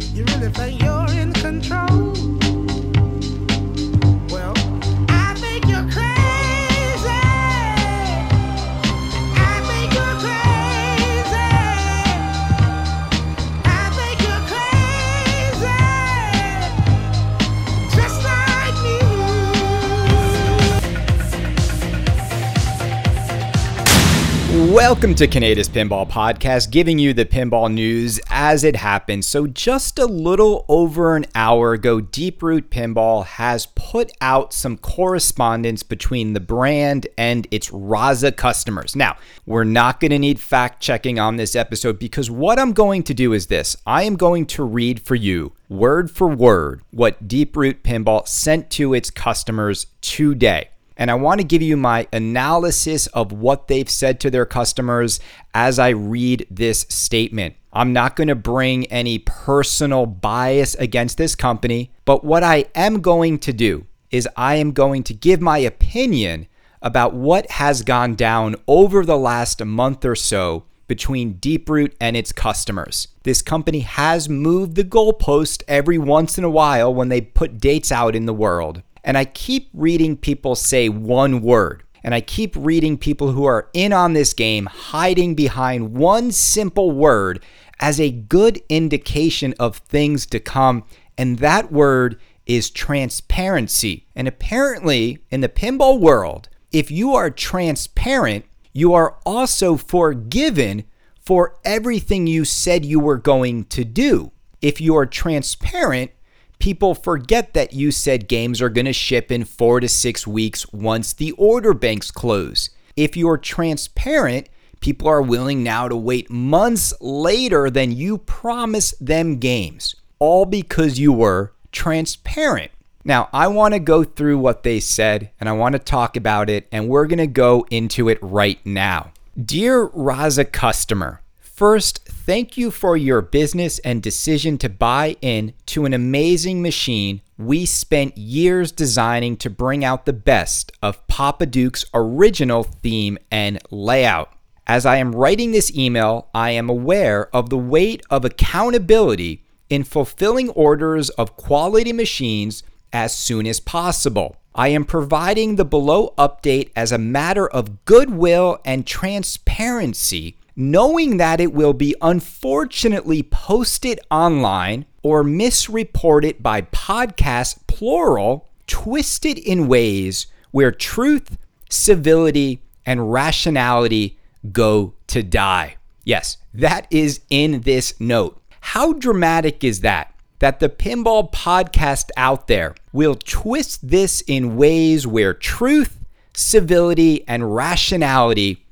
You really think you're Welcome to Canada's Pinball Podcast, giving you the pinball news as it happens. So, just a little over an hour ago, Deeproot Pinball has put out some correspondence between the brand and its Raza customers. Now, we're not going to need fact checking on this episode because what I'm going to do is this I am going to read for you, word for word, what Deeproot Pinball sent to its customers today and I want to give you my analysis of what they've said to their customers as I read this statement. I'm not going to bring any personal bias against this company, but what I am going to do is I am going to give my opinion about what has gone down over the last month or so between Deeproot and its customers. This company has moved the goalpost every once in a while when they put dates out in the world. And I keep reading people say one word. And I keep reading people who are in on this game hiding behind one simple word as a good indication of things to come. And that word is transparency. And apparently, in the pinball world, if you are transparent, you are also forgiven for everything you said you were going to do. If you are transparent, people forget that you said games are going to ship in four to six weeks once the order banks close. If you're transparent, people are willing now to wait months later than you promised them games, all because you were transparent. Now, I want to go through what they said and I want to talk about it, and we're going to go into it right now. Dear Raza customer, First, thank you for your business and decision to buy in to an amazing machine we spent years designing to bring out the best of Popadiuk's original theme and layout. As I am writing this email, I am aware of the weight of accountability in fulfilling orders of quality machines as soon as possible. I am providing the below update as a matter of goodwill and transparency knowing that it will be unfortunately posted online or misreported by podcasts, plural, twisted in ways where truth, civility, and rationality go to die. Yes, that is in this note. How dramatic is that? That the pinball podcast out there will twist this in ways where truth, civility, and rationality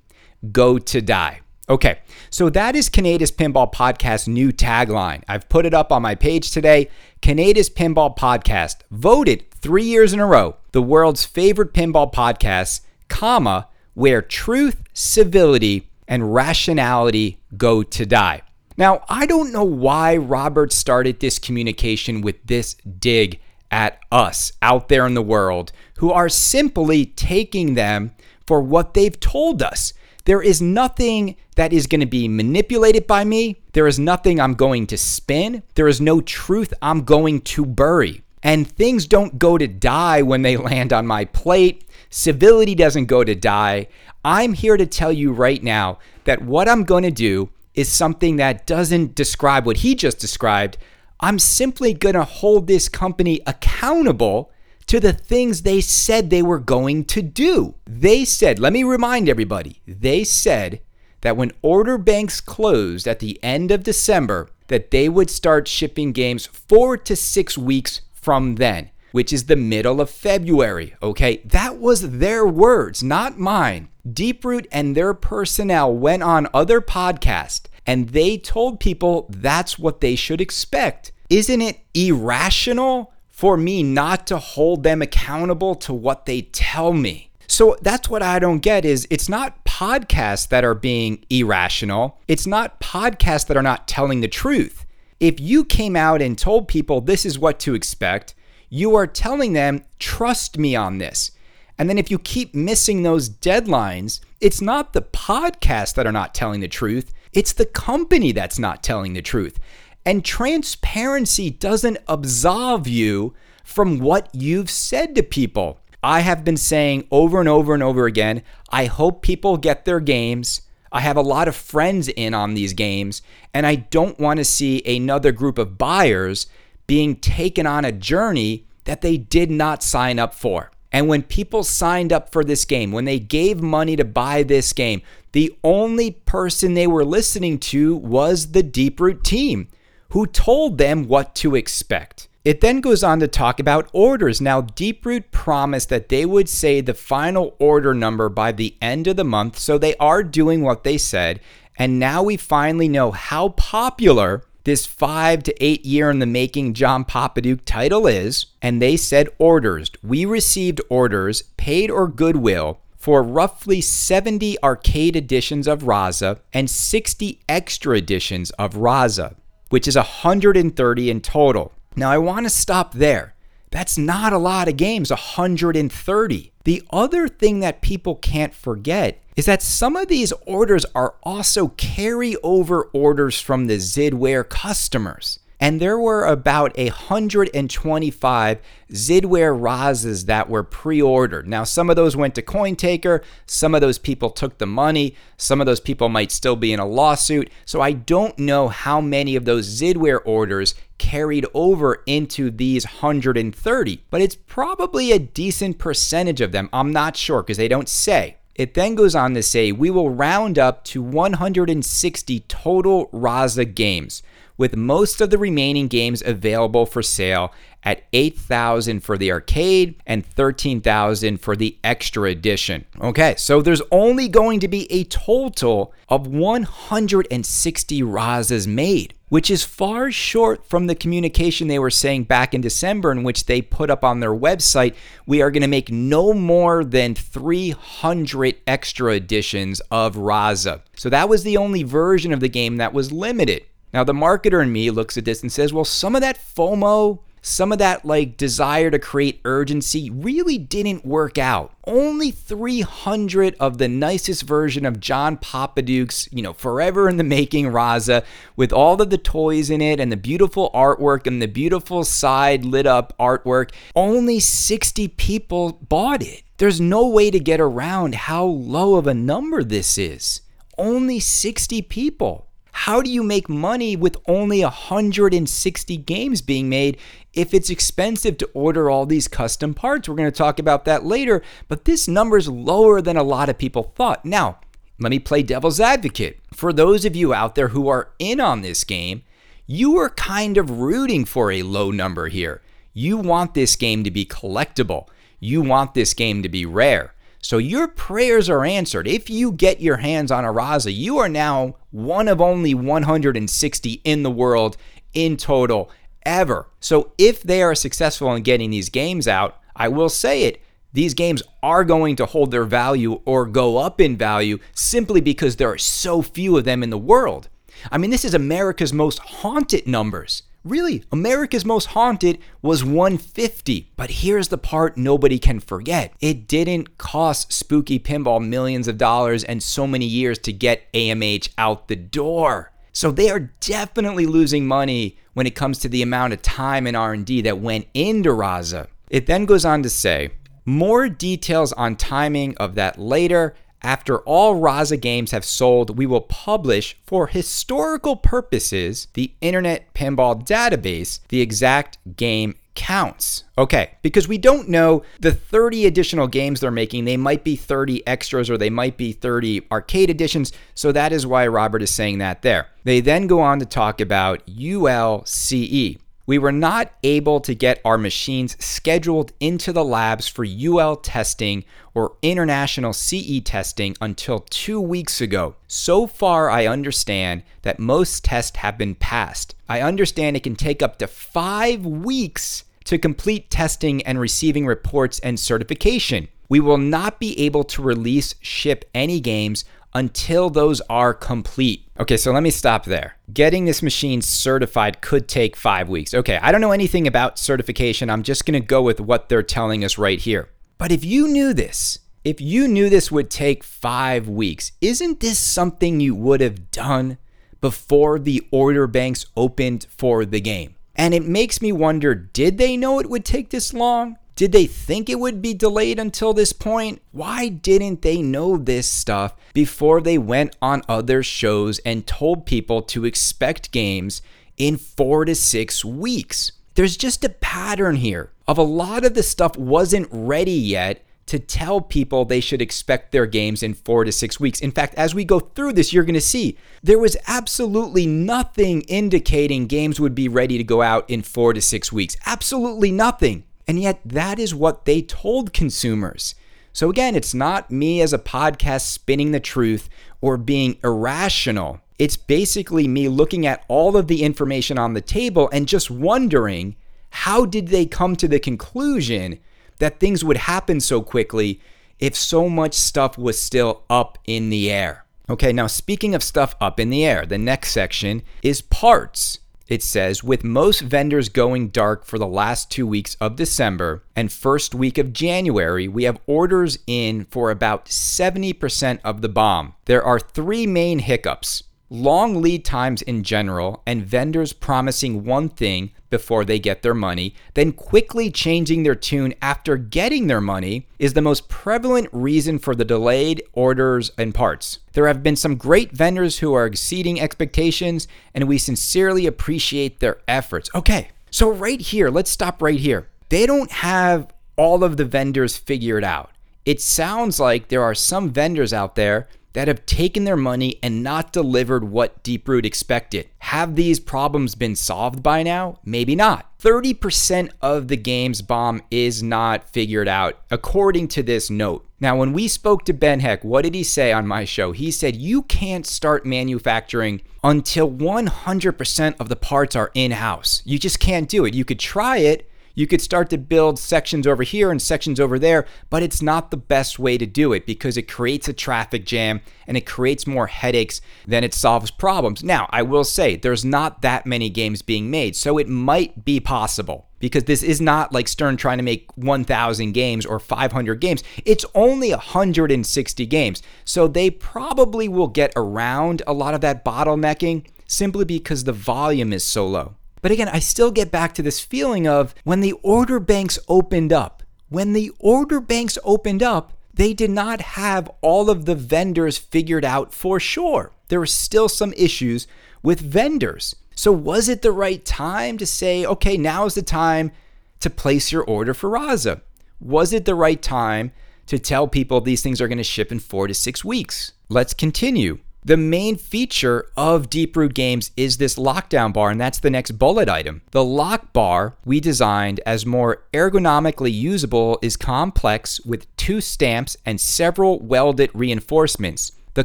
go to die. Okay, so that is Canada's Pinball Podcast new tagline. I've put it up on my page today. Canada's Pinball Podcast, voted three years in a row, the world's favorite pinball podcast, comma, where truth, civility, and rationality go to die. Now, I don't know why Robert started this communication with this dig at us out there in the world who are simply taking them for what they've told us. There is nothing that is going to be manipulated by me. There is nothing I'm going to spin. There is no truth I'm going to bury. And things don't go to die when they land on my plate. Civility doesn't go to die. I'm here to tell you right now that what I'm going to do is something that doesn't describe what he just described. I'm simply going to hold this company accountable to the things they said they were going to do. They said, let me remind everybody, they said that when order banks closed at the end of December, that they would start shipping games four to six weeks from then, which is the middle of February. Okay, that was their words, not mine. Deeproot and their personnel went on other podcasts and they told people that's what they should expect. Isn't it irrational for me not to hold them accountable to what they tell me. So that's what I don't get is it's not podcasts that are being irrational. It's not podcasts that are not telling the truth. If you came out and told people this is what to expect, you are telling them trust me on this. And then if you keep missing those deadlines, it's not the podcasts that are not telling the truth, it's the company that's not telling the truth. And transparency doesn't absolve you from what you've said to people. I have been saying over and over and over again I hope people get their games. I have a lot of friends in on these games, and I don't want to see another group of buyers being taken on a journey that they did not sign up for. And when people signed up for this game, when they gave money to buy this game, the only person they were listening to was the Deeproot team who told them what to expect. It then goes on to talk about orders. Now, Deeproot promised that they would say the final order number by the end of the month, so they are doing what they said. And now we finally know how popular this five to eight year in the making John Popadiuk title is. And they said orders. We received orders, paid or goodwill, for roughly 70 arcade editions of Raza and 60 extra editions of Raza which is 130 in total. Now, I want to stop there. That's not a lot of games, 130. The other thing that people can't forget is that some of these orders are also carryover orders from the Zidware customers. And there were about 125 Zidware Razas that were pre ordered. Now, some of those went to CoinTaker, some of those people took the money, some of those people might still be in a lawsuit. So I don't know how many of those Zidware orders carried over into these 130, but it's probably a decent percentage of them. I'm not sure because they don't say. It then goes on to say we will round up to 160 total Raza games with most of the remaining games available for sale at 8000 for the arcade and 13000 for the extra edition. Okay, so there's only going to be a total of 160 Razas made which is far short from the communication they were saying back in December, in which they put up on their website, we are going to make no more than 300 extra editions of Raza. So that was the only version of the game that was limited. Now, the marketer in me looks at this and says, well, some of that FOMO, some of that like desire to create urgency really didn't work out. Only 300 of the nicest version of John Popadiuk's, you know, forever in the making Raza with all of the toys in it and the beautiful artwork and the beautiful side lit up artwork, only 60 people bought it. There's no way to get around how low of a number this is. Only 60 people. How do you make money with only 160 games being made if it's expensive to order all these custom parts? We're going to talk about that later, but this number is lower than a lot of people thought. Now, let me play devil's advocate. For those of you out there who are in on this game, you are kind of rooting for a low number here. You want this game to be collectible. You want this game to be rare. So your prayers are answered. If you get your hands on a Raza, you are now one of only 160 in the world in total ever. So if they are successful in getting these games out, I will say it, these games are going to hold their value or go up in value simply because there are so few of them in the world. I mean, this is America's most haunted numbers. Really, America's Most Haunted was 150. But here's the part nobody can forget. It didn't cost Spooky Pinball millions of dollars and so many years to get AMH out the door. So they are definitely losing money when it comes to the amount of time and R&D that went into Raza. It then goes on to say, more details on timing of that later after all Raza games have sold, we will publish, for historical purposes, the Internet Pinball Database, the exact game counts. Okay, because we don't know the 30 additional games they're making. They might be 30 extras or they might be 30 arcade editions. So that is why Robert is saying that there. They then go on to talk about ULCE we were not able to get our machines scheduled into the labs for UL testing or international CE testing until two weeks ago. So far, I understand that most tests have been passed. I understand it can take up to five weeks to complete testing and receiving reports and certification. We will not be able to release, ship any games until those are complete. Okay, so let me stop there. Getting this machine certified could take five weeks. Okay, I don't know anything about certification. I'm just gonna go with what they're telling us right here. But if you knew this, if you knew this would take five weeks, isn't this something you would have done before the order banks opened for the game. And it makes me wonder did they know it would take this long? Did they think it would be delayed until this point? Why didn't they know this stuff before they went on other shows and told people to expect games in four to six weeks? There's just a pattern here of a lot of the stuff wasn't ready yet to tell people they should expect their games in four to six weeks. In fact, as we go through this, you're to see there was absolutely nothing indicating games would be ready to go out in four to six weeks. Absolutely nothing. And yet, that is what they told consumers. So, again, it's not me as a podcast spinning the truth or being irrational. It's basically me looking at all of the information on the table and just wondering how did they come to the conclusion that things would happen so quickly if so much stuff was still up in the air? Okay, now speaking of stuff up in the air, the next section is parts. It says, with most vendors going dark for the last two weeks of December and first week of January, we have orders in for about 70% of the bomb. There are three main hiccups long lead times in general, and vendors promising one thing before they get their money, then quickly changing their tune after getting their money is the most prevalent reason for the delayed orders and parts. There have been some great vendors who are exceeding expectations, and we sincerely appreciate their efforts. Okay, so right here, let's stop right here. They don't have all of the vendors figured out. It sounds like there are some vendors out there that have taken their money and not delivered what Deeproot expected. Have these problems been solved by now? Maybe not. 30% of the game's bomb is not figured out, according to this note. Now, when we spoke to Ben Heck, what did he say on my show? He said, You can't start manufacturing until 100% of the parts are in house. You just can't do it. You could try it you could start to build sections over here and sections over there, but it's not the best way to do it because it creates a traffic jam and it creates more headaches than it solves problems. Now, I will say there's not that many games being made, so it might be possible because this is not like Stern trying to make 1,000 games or 500 games. It's only 160 games. So they probably will get around a lot of that bottlenecking simply because the volume is so low. But again, I still get back to this feeling of when the order banks opened up, when the order banks opened up, they did not have all of the vendors figured out for sure. There were still some issues with vendors. So, was it the right time to say, okay, now is the time to place your order for Raza? Was it the right time to tell people these things are going to ship in four to six weeks? Let's continue. The main feature of Deeproot Games is this lockdown bar, and that's the next bullet item. The lock bar we designed as more ergonomically usable is complex with two stamps and several welded reinforcements. The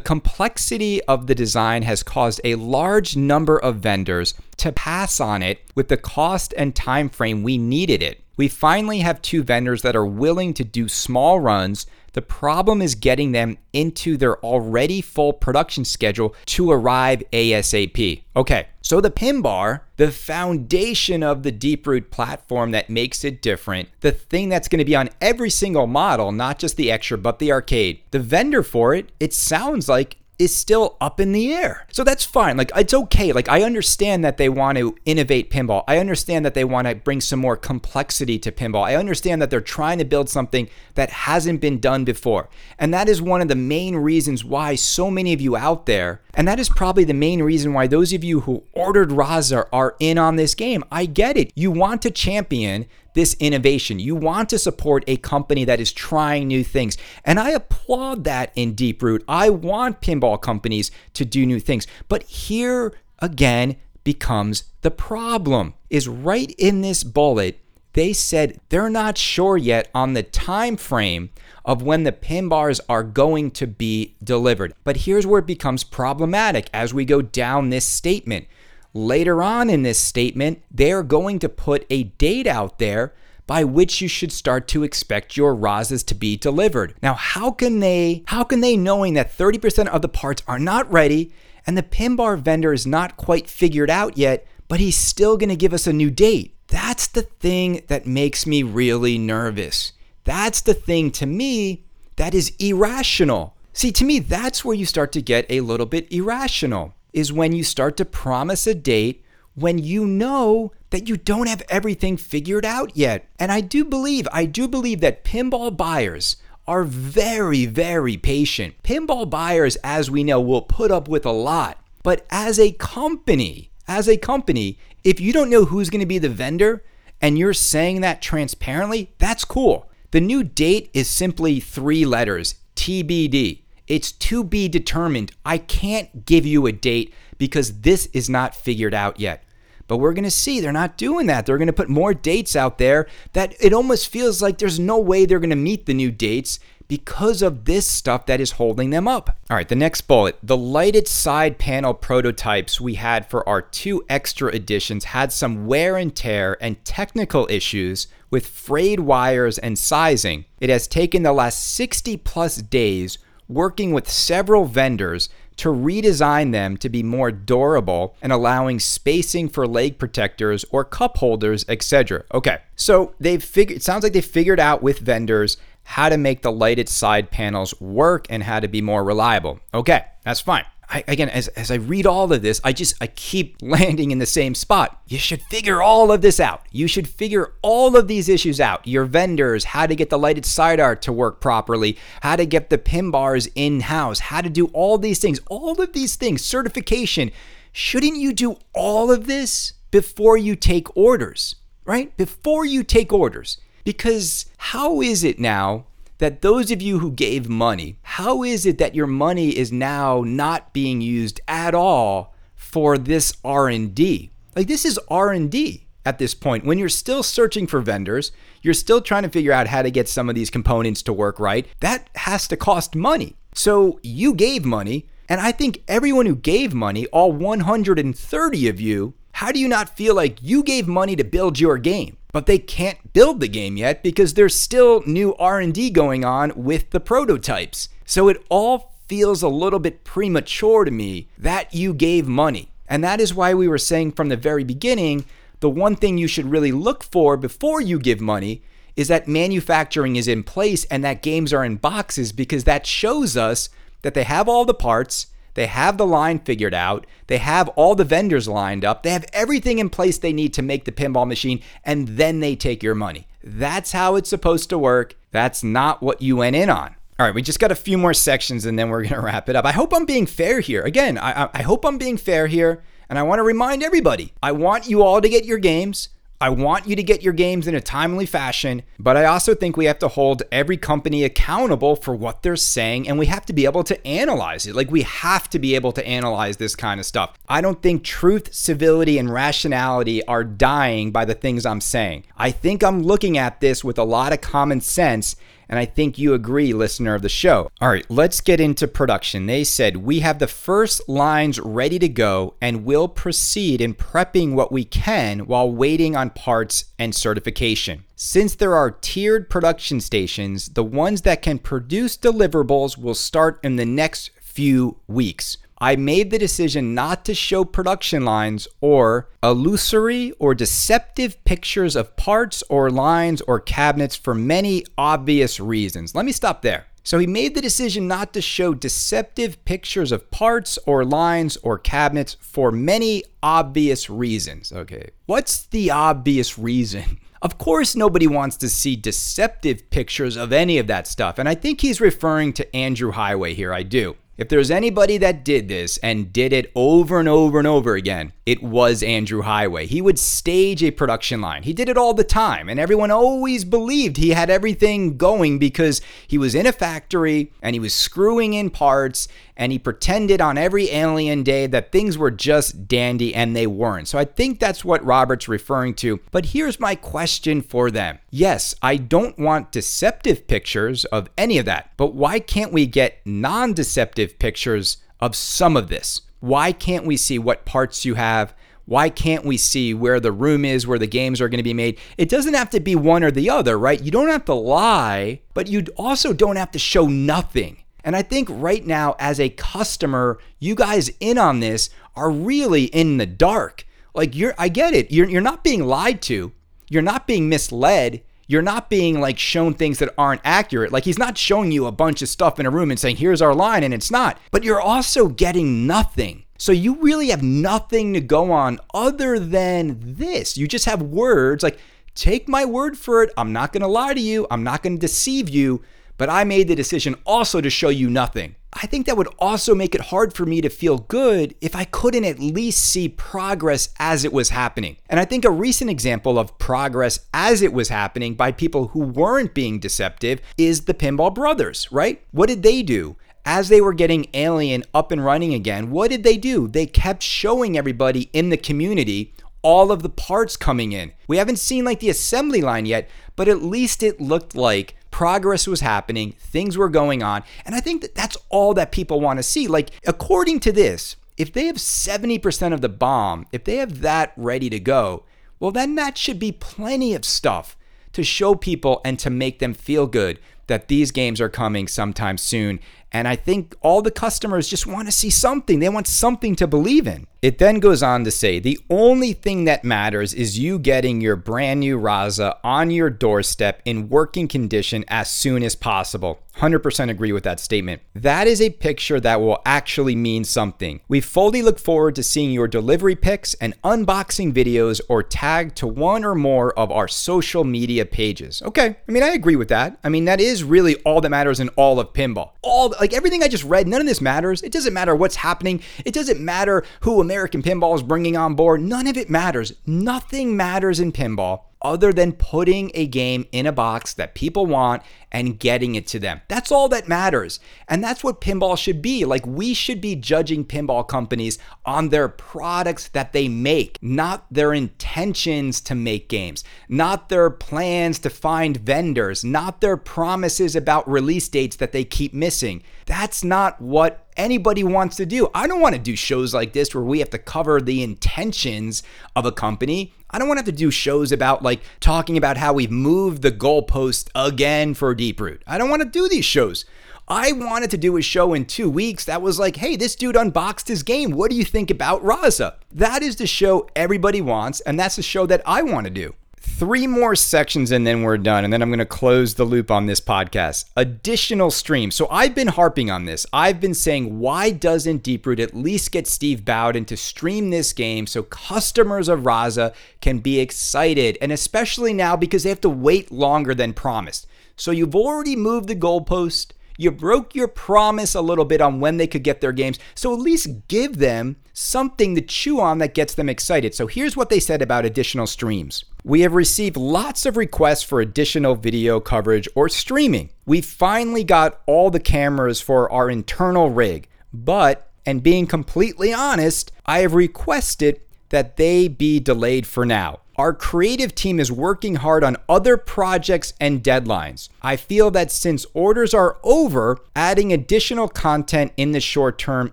complexity of the design has caused a large number of vendors to pass on it with the cost and time frame we needed it. We finally have two vendors that are willing to do small runs the problem is getting them into their already full production schedule to arrive ASAP. Okay, so the pin bar, the foundation of the Deeproot platform that makes it different, the thing that's going to be on every single model, not just the extra, but the arcade. The vendor for it, it sounds like is still up in the air. So that's fine. Like it's okay. Like I understand that they want to innovate pinball. I understand that they want to bring some more complexity to pinball. I understand that they're trying to build something that hasn't been done before. And that is one of the main reasons why so many of you out there, and that is probably the main reason why those of you who ordered Raza are in on this game. I get it. You want to champion this innovation. You want to support a company that is trying new things. And I applaud that in Deeproot. I want pinball companies to do new things. But here again becomes the problem is right in this bullet they said they're not sure yet on the time frame of when the pin bars are going to be delivered. But here's where it becomes problematic as we go down this statement. Later on in this statement, they are going to put a date out there by which you should start to expect your Razas to be delivered. Now, how can they how can they knowing that 30% of the parts are not ready and the pin bar vendor is not quite figured out yet, but he's still going to give us a new date? That's the thing that makes me really nervous. That's the thing to me that is irrational. See, to me, that's where you start to get a little bit irrational. is when you start to promise a date when you know that you don't have everything figured out yet. And I do believe, I do believe that pinball buyers are very, very patient. Pinball buyers, as we know, will put up with a lot. But as a company, as a company, if you don't know who's going to be the vendor and you're saying that transparently, that's cool. The new date is simply three letters TBD. It's to be determined. I can't give you a date because this is not figured out yet. But we're going to see they're not doing that. They're going to put more dates out there that it almost feels like there's no way they're going to meet the new dates because of this stuff that is holding them up. All right, the next bullet. The lighted side panel prototypes we had for our two extra editions had some wear and tear and technical issues with frayed wires and sizing. It has taken the last 60 plus days working with several vendors to redesign them to be more durable and allowing spacing for leg protectors or cup holders, etc. Okay, so they've figured it sounds like they figured out with vendors how to make the lighted side panels work and how to be more reliable. Okay, that's fine. I, again, as, as I read all of this, I just I keep landing in the same spot. You should figure all of this out. You should figure all of these issues out. Your vendors, how to get the lighted side art to work properly, how to get the pin bars in house, how to do all these things, all of these things, certification. Shouldn't you do all of this before you take orders, right? Before you take orders. Because how is it now that those of you who gave money, how is it that your money is now not being used at all for this R&D? Like this is R&D at this point. When you're still searching for vendors, you're still trying to figure out how to get some of these components to work right. That has to cost money. So you gave money, and I think everyone who gave money, all 130 of you, how do you not feel like you gave money to build your game? But they can't build the game yet because there's still new R&D going on with the prototypes. So it all feels a little bit premature to me that you gave money. And that is why we were saying from the very beginning, the one thing you should really look for before you give money is that manufacturing is in place and that games are in boxes because that shows us that they have all the parts, they have the line figured out. They have all the vendors lined up. They have everything in place they need to make the pinball machine, and then they take your money. That's how it's supposed to work. That's not what you went in on. All right, we just got a few more sections and then we're going to wrap it up. I hope I'm being fair here. Again, I, I hope I'm being fair here. And I want to remind everybody I want you all to get your games. I want you to get your games in a timely fashion, but I also think we have to hold every company accountable for what they're saying and we have to be able to analyze it. Like, we have to be able to analyze this kind of stuff. I don't think truth, civility, and rationality are dying by the things I'm saying. I think I'm looking at this with a lot of common sense and I think you agree, listener of the show. All right, let's get into production. They said, We have the first lines ready to go and we'll proceed in prepping what we can while waiting on parts and certification. Since there are tiered production stations, the ones that can produce deliverables will start in the next few weeks. I made the decision not to show production lines or illusory or deceptive pictures of parts or lines or cabinets for many obvious reasons. Let me stop there. So he made the decision not to show deceptive pictures of parts or lines or cabinets for many obvious reasons. Okay, what's the obvious reason? Of course, nobody wants to see deceptive pictures of any of that stuff. And I think he's referring to Andrew Heighway here. I do. If there's anybody that did this and did it over and over and over again, it was Andrew Heighway. He would stage a production line. He did it all the time, and everyone always believed he had everything going because he was in a factory and he was screwing in parts and he pretended on every alien day that things were just dandy and they weren't. So I think that's what Robert's referring to. But here's my question for them. Yes, I don't want deceptive pictures of any of that, but why can't we get non deceptive pictures of some of this? Why can't we see what parts you have? Why can't we see where the room is, where the games are going to be made? It doesn't have to be one or the other, right? You don't have to lie, but you also don't have to show nothing. And I think right now, as a customer, you guys in on this are really in the dark. Like you're, I get it. You're, you're not being lied to. You're not being misled. You're not being like shown things that aren't accurate. Like he's not showing you a bunch of stuff in a room and saying, here's our line, and it's not. But you're also getting nothing. So you really have nothing to go on other than this. You just have words like, take my word for it. I'm not going to lie to you. I'm not going to deceive you. But I made the decision also to show you nothing. I think that would also make it hard for me to feel good if I couldn't at least see progress as it was happening. And I think a recent example of progress as it was happening by people who weren't being deceptive is the Pinball Brothers, right? What did they do? As they were getting Alien up and running again, what did they do? They kept showing everybody in the community all of the parts coming in. We haven't seen like the assembly line yet, but at least it looked like progress was happening, things were going on. And I think that that's all that people want to see. Like, according to this, if they have 70% of the bomb, if they have that ready to go, well, then that should be plenty of stuff to show people and to make them feel good that these games are coming sometime soon. And I think all the customers just want to see something. They want something to believe in. It then goes on to say the only thing that matters is you getting your brand new Raza on your doorstep in working condition as soon as possible. 100% agree with that statement. That is a picture that will actually mean something. We fully look forward to seeing your delivery pics and unboxing videos or tag to one or more of our social media pages. Okay, I mean, I agree with that. I mean, that is really all that matters in all of pinball. All like everything I just read, none of this matters. It doesn't matter what's happening. It doesn't matter who American Pinball is bringing on board. None of it matters. Nothing matters in pinball other than putting a game in a box that people want and getting it to them. That's all that matters. And that's what pinball should be. Like, we should be judging pinball companies on their products that they make, not their intentions to make games, not their plans to find vendors, not their promises about release dates that they keep missing. That's not what anybody wants to do. I don't want to do shows like this where we have to cover the intentions of a company. I don't want to have to do shows about like talking about how we've moved the goalpost again for Deeproot. I don't want to do these shows. I wanted to do a show in two weeks that was like, hey, this dude unboxed his game. What do you think about Raza? That is the show everybody wants, and that's the show that I want to do. Three more sections and then we're done. And then I'm going to close the loop on this podcast. Additional streams. So I've been harping on this. I've been saying, why doesn't Deeproot at least get Steve Bowden to stream this game so customers of Raza can be excited? And especially now because they have to wait longer than promised. So you've already moved the goalpost. You broke your promise a little bit on when they could get their games. So at least give them something to chew on that gets them excited. So here's what they said about additional streams. We have received lots of requests for additional video coverage or streaming. We finally got all the cameras for our internal rig, but, and being completely honest, I have requested that they be delayed for now. Our creative team is working hard on other projects and deadlines. I feel that since orders are over, adding additional content in the short term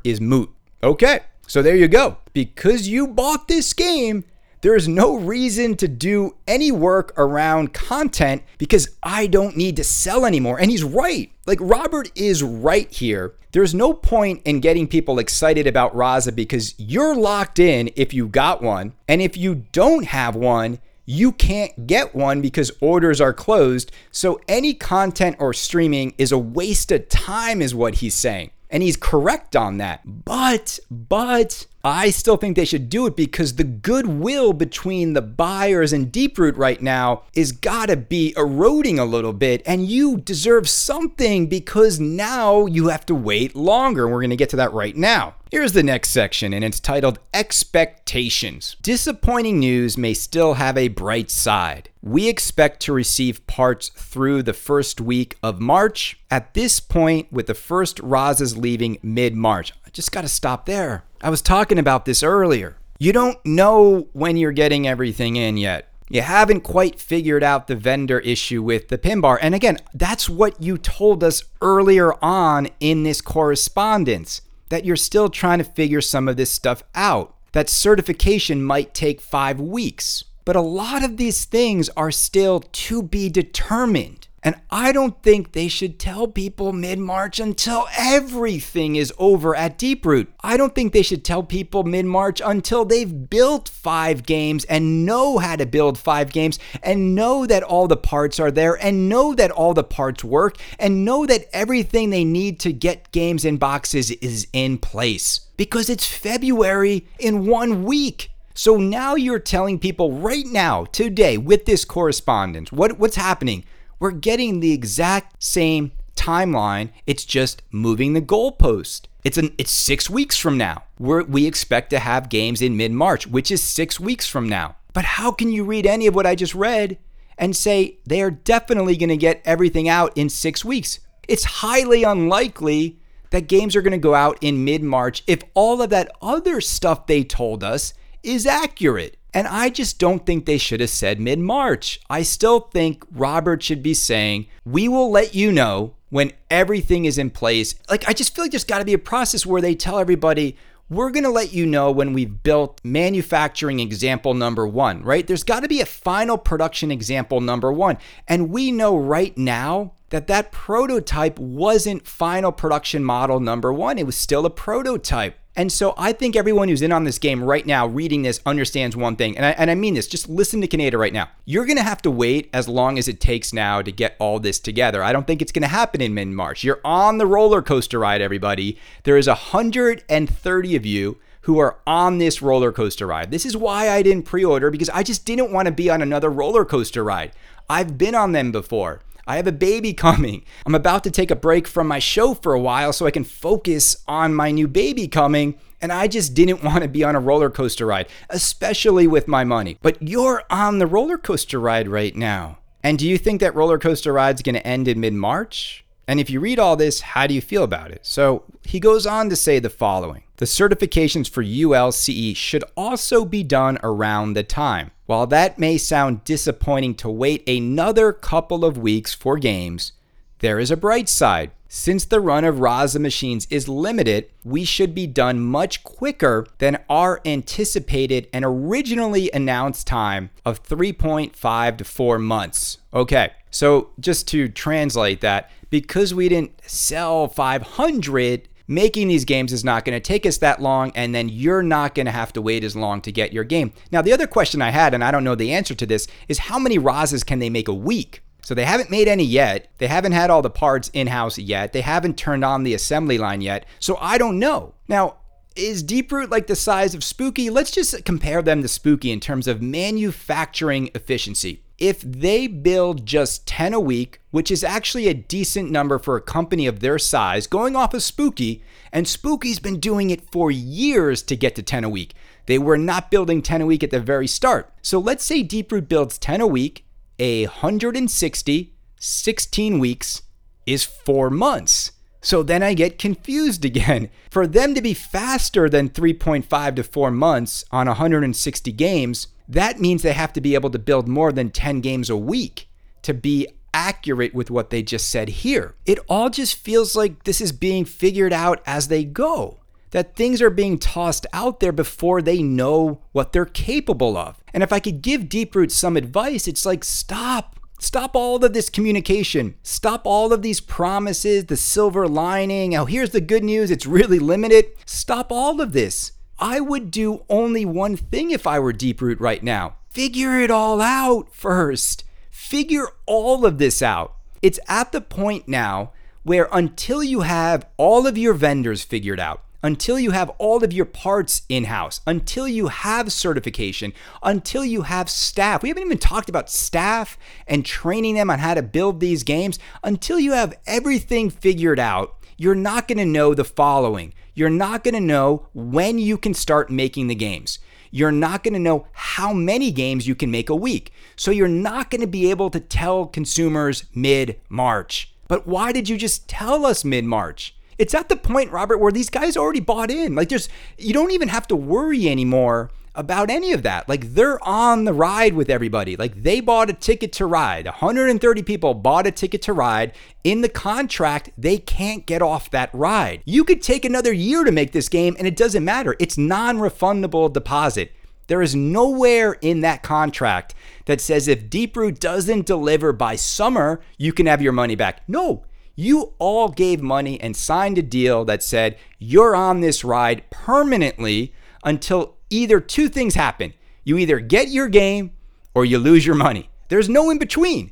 is moot. Okay, so there you go. Because you bought this game, there is no reason to do any work around content because I don't need to sell anymore. And he's right. Like Robert is right here. There's no point in getting people excited about Raza because you're locked in if you got one. And if you don't have one, you can't get one because orders are closed. So any content or streaming is a waste of time, is what he's saying. And he's correct on that. But, but, I still think they should do it because the goodwill between the buyers and Deeproot right now is gotta be eroding a little bit, and you deserve something because now you have to wait longer. And we're gonna get to that right now. Here's the next section, and it's titled Expectations. Disappointing news may still have a bright side. We expect to receive parts through the first week of March. At this point, with the first Razas leaving mid March, I just gotta stop there. I was talking about this earlier. You don't know when you're getting everything in yet. You haven't quite figured out the vendor issue with the pin bar. And again, that's what you told us earlier on in this correspondence that you're still trying to figure some of this stuff out. That certification might take five weeks. But a lot of these things are still to be determined. And I don't think they should tell people mid March until everything is over at Deeproot. I don't think they should tell people mid March until they've built five games and know how to build five games and know that all the parts are there and know that all the parts work and know that everything they need to get games in boxes is in place. Because it's February in one week. So now you're telling people right now, today, with this correspondence, what, what's happening? We're getting the exact same timeline. It's just moving the goalpost. It's an it's six weeks from now. We're, we expect to have games in mid March, which is six weeks from now. But how can you read any of what I just read and say they are definitely going to get everything out in six weeks? It's highly unlikely that games are going to go out in mid March if all of that other stuff they told us is accurate. And I just don't think they should have said mid March. I still think Robert should be saying, We will let you know when everything is in place. Like, I just feel like there's got to be a process where they tell everybody, we're going to let you know when we've built manufacturing example number one, right? There's got to be a final production example number one. And we know right now that that prototype wasn't final production model number one. It was still a prototype. And so I think everyone who's in on this game right now, reading this, understands one thing. And I, and I mean this, just listen to Canada right now. You're going to have to wait as long as it takes now to get all this together. I don't think it's going to happen in mid March. You're on the roller coaster ride, everybody. There is 130 of you who are on this roller coaster ride. This is why I didn't pre order because I just didn't want to be on another roller coaster ride. I've been on them before. I have a baby coming. I'm about to take a break from my show for a while so I can focus on my new baby coming. And I just didn't want to be on a roller coaster ride, especially with my money. But you're on the roller coaster ride right now. And do you think that roller coaster ride's going to end in mid March? And if you read all this, how do you feel about it? So he goes on to say the following The certifications for ULCE should also be done around the time. While that may sound disappointing to wait another couple of weeks for games, there is a bright side. Since the run of Raza machines is limited, we should be done much quicker than our anticipated and originally announced time of 3.5 to 4 months. Okay, so just to translate that, because we didn't sell 500, making these games is not going to take us that long, and then you're not going to have to wait as long to get your game. Now, the other question I had, and I don't know the answer to this, is how many Razas can they make a week? So they haven't made any yet. They haven't had all the parts in house yet. They haven't turned on the assembly line yet. So I don't know. Now, is Deeproot like the size of Spooky? Let's just compare them to Spooky in terms of manufacturing efficiency if they build just 10 a week, which is actually a decent number for a company of their size, going off of Spooky, and Spooky's been doing it for years to get to 10 a week. They were not building 10 a week at the very start. So let's say Deeproot builds 10 a week, a 160, 16 weeks is four months. So then I get confused again. For them to be faster than 3.5 to 4 months on 160 games, that means they have to be able to build more than 10 games a week to be accurate with what they just said here. It all just feels like this is being figured out as they go. That things are being tossed out there before they know what they're capable of. And if I could give Deeproot some advice, it's like stop. Stop all of this communication. Stop all of these promises, the silver lining. Oh, here's the good news, it's really limited. Stop all of this. I would do only one thing if I were Deeproot right now figure it all out first. Figure all of this out. It's at the point now where until you have all of your vendors figured out, until you have all of your parts in house, until you have certification, until you have staff. We haven't even talked about staff and training them on how to build these games. Until you have everything figured out, you're not going to know the following. You're not going to know when you can start making the games. You're not going to know how many games you can make a week. So you're not going to be able to tell consumers mid March. But why did you just tell us mid March? It's at the point, Robert, where these guys already bought in. Like there's you don't even have to worry anymore about any of that. Like they're on the ride with everybody. Like they bought a ticket to ride. 130 people bought a ticket to ride. In the contract, they can't get off that ride. You could take another year to make this game and it doesn't matter. It's non refundable deposit. There is nowhere in that contract that says if Deeproot doesn't deliver by summer, you can have your money back. No, you all gave money and signed a deal that said you're on this ride permanently until either two things happen. You either get your game or you lose your money. There's no in between.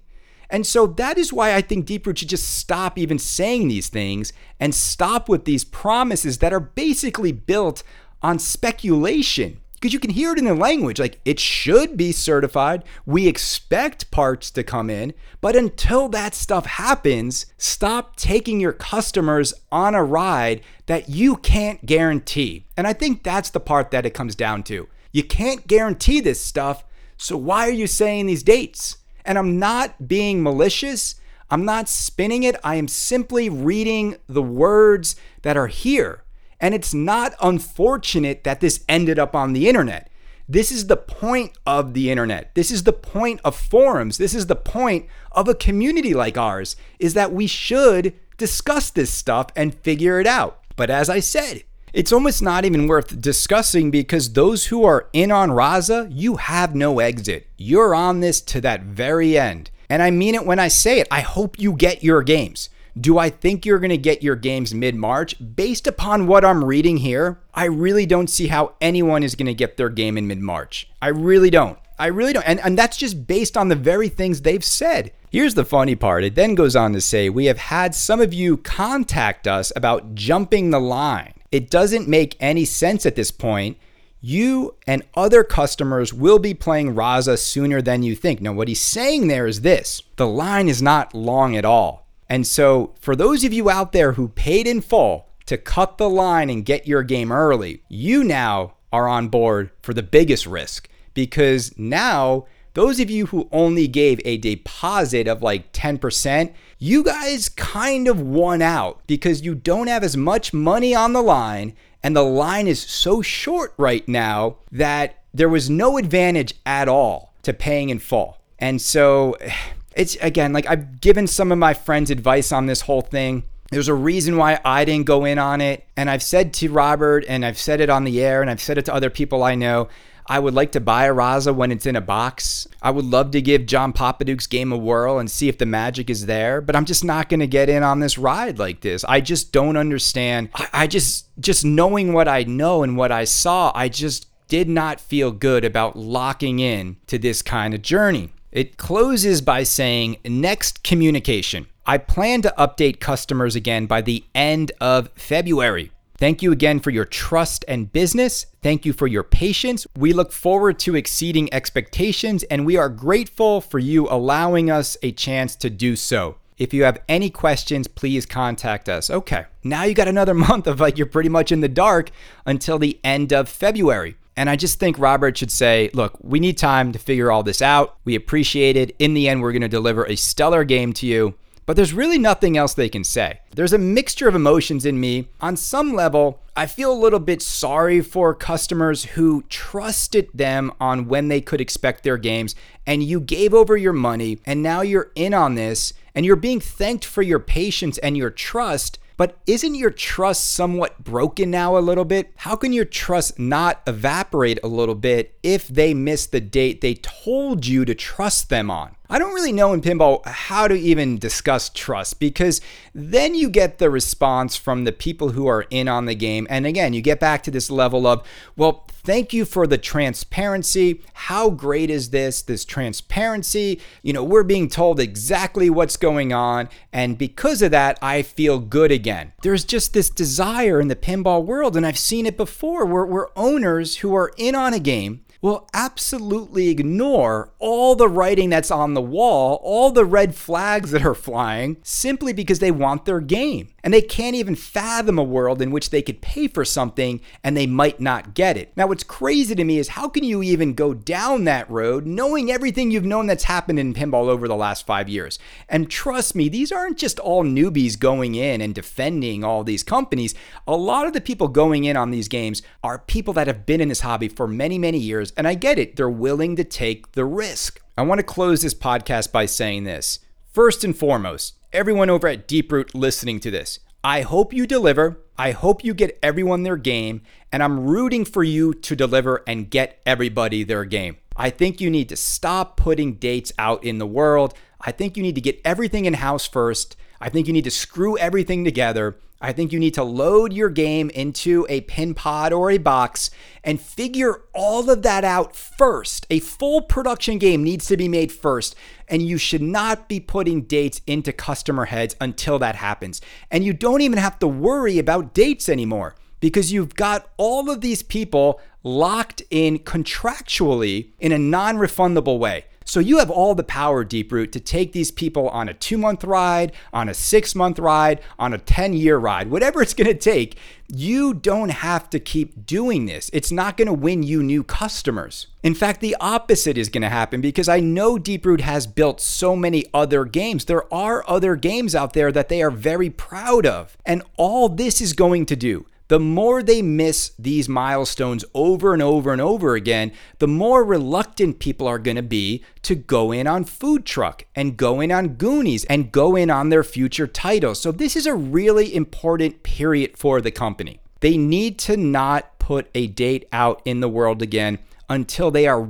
And so that is why I think Deeproot should just stop even saying these things and stop with these promises that are basically built on speculation because you can hear it in the language. Like it should be certified. We expect parts to come in but until that stuff happens stop taking your customers on a ride that you can't guarantee. And i think that's the part that it comes down to. You can't guarantee this stuff so why are you saying these dates? And i'm not being malicious. I'm not spinning it. I am simply reading the words that are here and it's not unfortunate that this ended up on the internet. This is the point of the internet. This is the point of forums. This is the point of a community like ours is that we should discuss this stuff and figure it out. But as I said, it's almost not even worth discussing because those who are in on Raza, you have no exit. You're on this to that very end. And I mean it when I say it. I hope you get your games. Do I think you're going to get your games mid March? Based upon what I'm reading here, I really don't see how anyone is going to get their game in mid March. I really don't. I really don't. And, and that's just based on the very things they've said. Here's the funny part. It then goes on to say, We have had some of you contact us about jumping the line. It doesn't make any sense at this point. You and other customers will be playing Raza sooner than you think. Now, what he's saying there is this the line is not long at all. And so, for those of you out there who paid in full to cut the line and get your game early, you now are on board for the biggest risk because now those of you who only gave a deposit of like 10%, you guys kind of won out because you don't have as much money on the line and the line is so short right now that there was no advantage at all to paying in full. And so it's again like I've given some of my friends advice on this whole thing. There's a reason why I didn't go in on it. And I've said to Robert, and I've said it on the air, and I've said it to other people I know. I would like to buy a Raza when it's in a box. I would love to give John Popadiuk's game a whirl and see if the magic is there, but I'm just not going to get in on this ride like this. I just don't understand. I, I just, just knowing what I know and what I saw, I just did not feel good about locking in to this kind of journey. It closes by saying, Next communication. I plan to update customers again by the end of February. Thank you again for your trust and business. Thank you for your patience. We look forward to exceeding expectations, and we are grateful for you allowing us a chance to do so. If you have any questions, please contact us. Okay, now you got another month of like you're pretty much in the dark until the end of February. And I just think Robert should say, look, we need time to figure all this out. We appreciate it. In the end, we're going to deliver a stellar game to you. But there's really nothing else they can say. There's a mixture of emotions in me. On some level, I feel a little bit sorry for customers who trusted them on when they could expect their games, and you gave over your money, and now you're in on this, and you're being thanked for your patience and your trust. But isn't your trust somewhat broken now a little bit? How can your trust not evaporate a little bit if they miss the date they told you to trust them on? I don't really know in pinball how to even discuss trust because then you get the response from the people who are in on the game. And again, you get back to this level of, well, thank you for the transparency. How great is this? This transparency. You know, we're being told exactly what's going on. And because of that, I feel good again. There's just this desire in the pinball world, and I've seen it before where, where owners who are in on a game will absolutely ignore all the writing that's on the wall, all the red flags that are flying, simply because they want their game. And they can't even fathom a world in which they could pay for something and they might not get it. Now, what's crazy to me is how can you even go down that road knowing everything you've known that's happened in pinball over the last five years? And trust me, these aren't just all newbies going in and defending all these companies. A lot of the people going in on these games are people that have been in this hobby for many, many years. And I get it, they're willing to take the risk. I want to close this podcast by saying this. First and foremost, everyone over at Deeproot listening to this, I hope you deliver. I hope you get everyone their game, and I'm rooting for you to deliver and get everybody their game. I think you need to stop putting dates out in the world. I think you need to get everything in house first. I think you need to screw everything together. I think you need to load your game into a pin pod or a box and figure all of that out first. A full production game needs to be made first, and you should not be putting dates into customer heads until that happens. And you don't even have to worry about dates anymore because you've got all of these people locked in contractually in a non refundable way. So you have all the power, Deeproot, to take these people on a two month ride, on a six month ride, on a 10 year ride, whatever it's going to take. You don't have to keep doing this. It's not going to win you new customers. In fact, the opposite is going to happen because I know Deeproot has built so many other games. There are other games out there that they are very proud of. And all this is going to do the more they miss these milestones over and over and over again, the more reluctant people are going to be to go in on Food Truck and go in on Goonies and go in on their future titles. So, this is a really important period for the company. They need to not put a date out in the world again until they are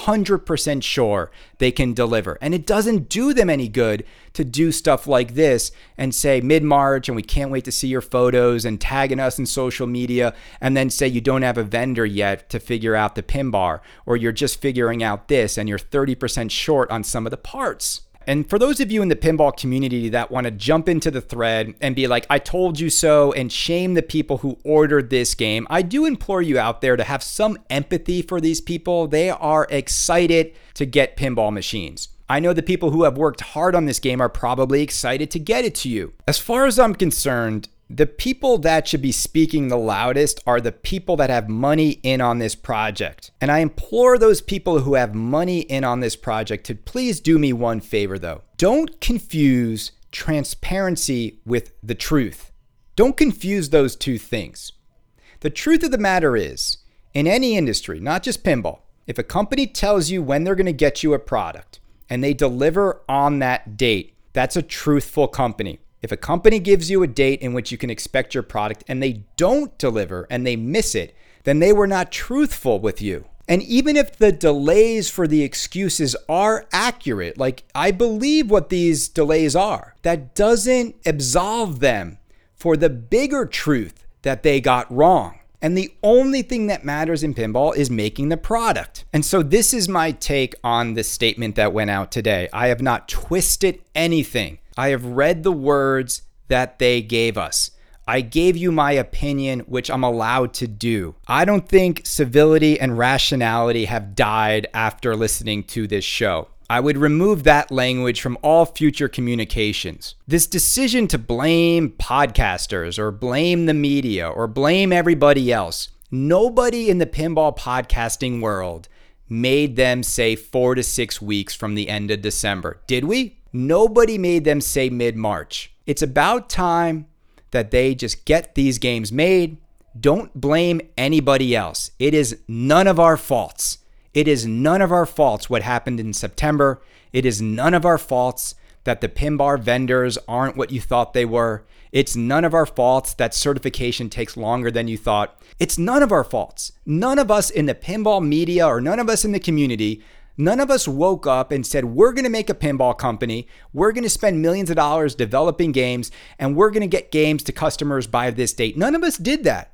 100% sure they can deliver. And it doesn't do them any good to do stuff like this and say mid March and we can't wait to see your photos and tagging us in social media and then say you don't have a vendor yet to figure out the pin bar or you're just figuring out this and you're 30% short on some of the parts. And for those of you in the pinball community that want to jump into the thread and be like, I told you so, and shame the people who ordered this game, I do implore you out there to have some empathy for these people. They are excited to get pinball machines. I know the people who have worked hard on this game are probably excited to get it to you. As far as I'm concerned, the people that should be speaking the loudest are the people that have money in on this project. And I implore those people who have money in on this project to please do me one favor though. Don't confuse transparency with the truth. Don't confuse those two things. The truth of the matter is, in any industry, not just pinball, if a company tells you when they're going to get you a product and they deliver on that date, that's a truthful company. If a company gives you a date in which you can expect your product and they don't deliver and they miss it, then they were not truthful with you. And even if the delays for the excuses are accurate, like I believe what these delays are, that doesn't absolve them for the bigger truth that they got wrong. And the only thing that matters in pinball is making the product. And so, this is my take on the statement that went out today. I have not twisted anything. I have read the words that they gave us. I gave you my opinion, which I'm allowed to do. I don't think civility and rationality have died after listening to this show. I would remove that language from all future communications. This decision to blame podcasters or blame the media or blame everybody else, nobody in the pinball podcasting world made them say four to six weeks from the end of December. Did we? Nobody made them say mid March. It's about time that they just get these games made. Don't blame anybody else. It is none of our faults. It is none of our faults what happened in September. It is none of our faults that the pinbar vendors aren't what you thought they were. It's none of our faults that certification takes longer than you thought. It's none of our faults. None of us in the pinball media or none of us in the community None of us woke up and said, We're going to make a pinball company. We're going to spend millions of dollars developing games, and we're going to get games to customers by this date. None of us did that.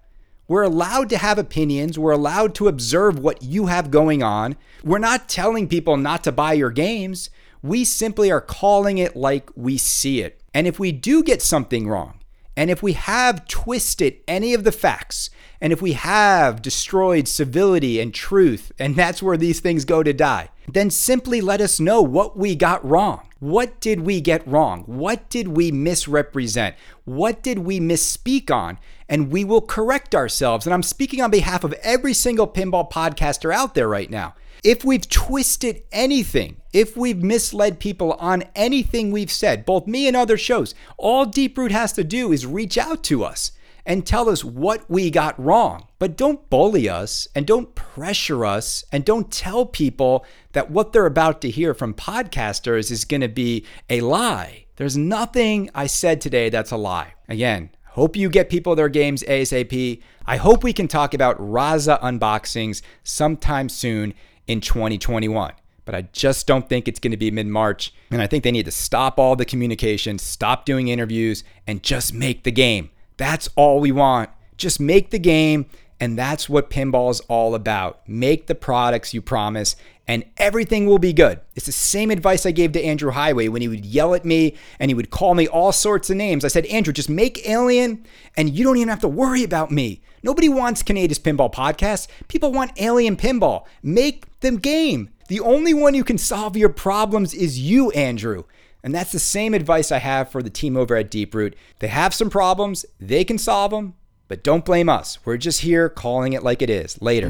We're allowed to have opinions. We're allowed to observe what you have going on. We're not telling people not to buy your games. We simply are calling it like we see it. And if we do get something wrong, and if we have twisted any of the facts, and if we have destroyed civility and truth, and that's where these things go to die, then simply let us know what we got wrong. What did we get wrong? What did we misrepresent? What did we misspeak on? And we will correct ourselves. And I'm speaking on behalf of every single pinball podcaster out there right now. If we've twisted anything, if we've misled people on anything we've said, both me and other shows, all Deeproot has to do is reach out to us and tell us what we got wrong. But don't bully us and don't pressure us and don't tell people that what they're about to hear from podcasters is going to be a lie. There's nothing I said today that's a lie. Again, hope you get people their games ASAP. I hope we can talk about Raza unboxings sometime soon in 2021 but I just don't think it's going to be mid March. And I think they need to stop all the communication, stop doing interviews, and just make the game. That's all we want. Just make the game. And that's what pinball is all about. Make the products you promise, and everything will be good. It's the same advice I gave to Andrew Heighway when he would yell at me and he would call me all sorts of names. I said, Andrew, just make Alien, and you don't even have to worry about me. Nobody wants Kaneda's Pinball Podcast. People want Alien Pinball. Make them game. The only one who can solve your problems is you, Andrew. And that's the same advice I have for the team over at Deeproot. They have some problems, they can solve them, but don't blame us. We're just here calling it like it is. Later.